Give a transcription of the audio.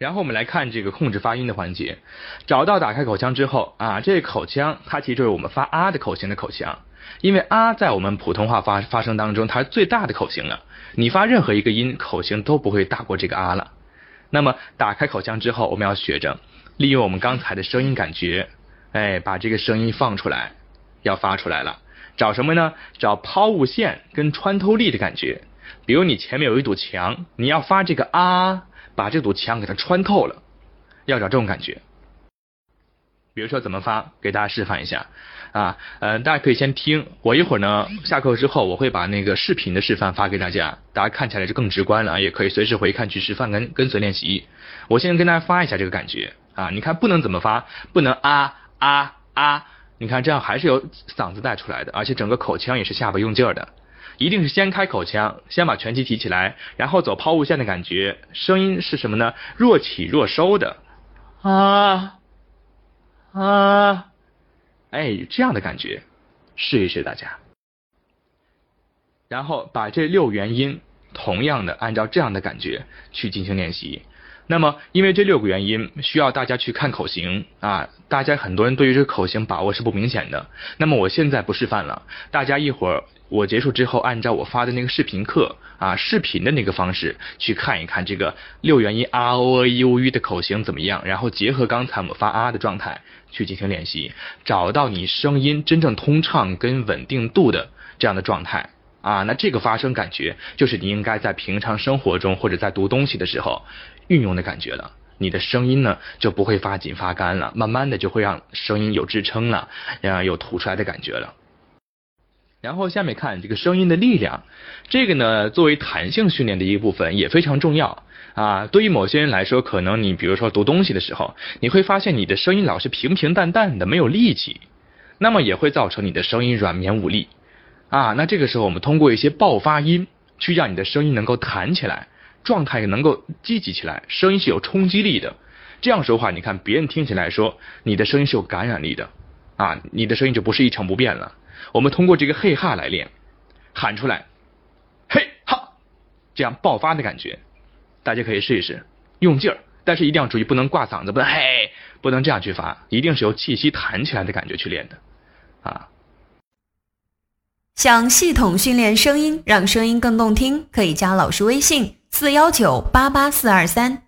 然后我们来看这个控制发音的环节，找到打开口腔之后啊，这个口腔它其实就是我们发啊的口型的口腔，因为啊在我们普通话发发声当中它是最大的口型了，你发任何一个音口型都不会大过这个啊了。那么打开口腔之后，我们要学着利用我们刚才的声音感觉，哎，把这个声音放出来，要发出来了。找什么呢？找抛物线跟穿透力的感觉。比如你前面有一堵墙，你要发这个啊。把这堵墙给它穿透了，要找这种感觉。比如说怎么发，给大家示范一下啊，呃，大家可以先听，我一会儿呢下课之后我会把那个视频的示范发给大家，大家看起来就更直观了，也可以随时回看去示范跟跟随练习。我先跟大家发一下这个感觉啊，你看不能怎么发，不能啊啊啊，你看这样还是有嗓子带出来的，而且整个口腔也是下巴用劲儿的。一定是先开口腔，先把拳击提起来，然后走抛物线的感觉，声音是什么呢？若起若收的，啊啊，哎，这样的感觉，试一试大家。然后把这六元音同样的按照这样的感觉去进行练习。那么，因为这六个元音需要大家去看口型啊，大家很多人对于这个口型把握是不明显的。那么我现在不示范了，大家一会儿我结束之后，按照我发的那个视频课啊，视频的那个方式去看一看这个六元音 r o a u u 的口型怎么样，然后结合刚才我们发啊的状态去进行练习，找到你声音真正通畅跟稳定度的这样的状态。啊，那这个发声感觉就是你应该在平常生活中或者在读东西的时候运用的感觉了。你的声音呢就不会发紧发干了，慢慢的就会让声音有支撑了，然后，有吐出来的感觉了。然后下面看这个声音的力量，这个呢作为弹性训练的一部分也非常重要啊。对于某些人来说，可能你比如说读东西的时候，你会发现你的声音老是平平淡淡的，没有力气，那么也会造成你的声音软绵无力。啊，那这个时候我们通过一些爆发音，去让你的声音能够弹起来，状态也能够积极起来，声音是有冲击力的。这样说话，你看别人听起来说你的声音是有感染力的，啊，你的声音就不是一成不变了。我们通过这个嘿哈来练，喊出来，嘿哈，这样爆发的感觉，大家可以试一试，用劲儿，但是一定要注意不能挂嗓子，不能嘿，不能这样去发，一定是由气息弹起来的感觉去练的，啊。想系统训练声音，让声音更动听，可以加老师微信：四幺九八八四二三。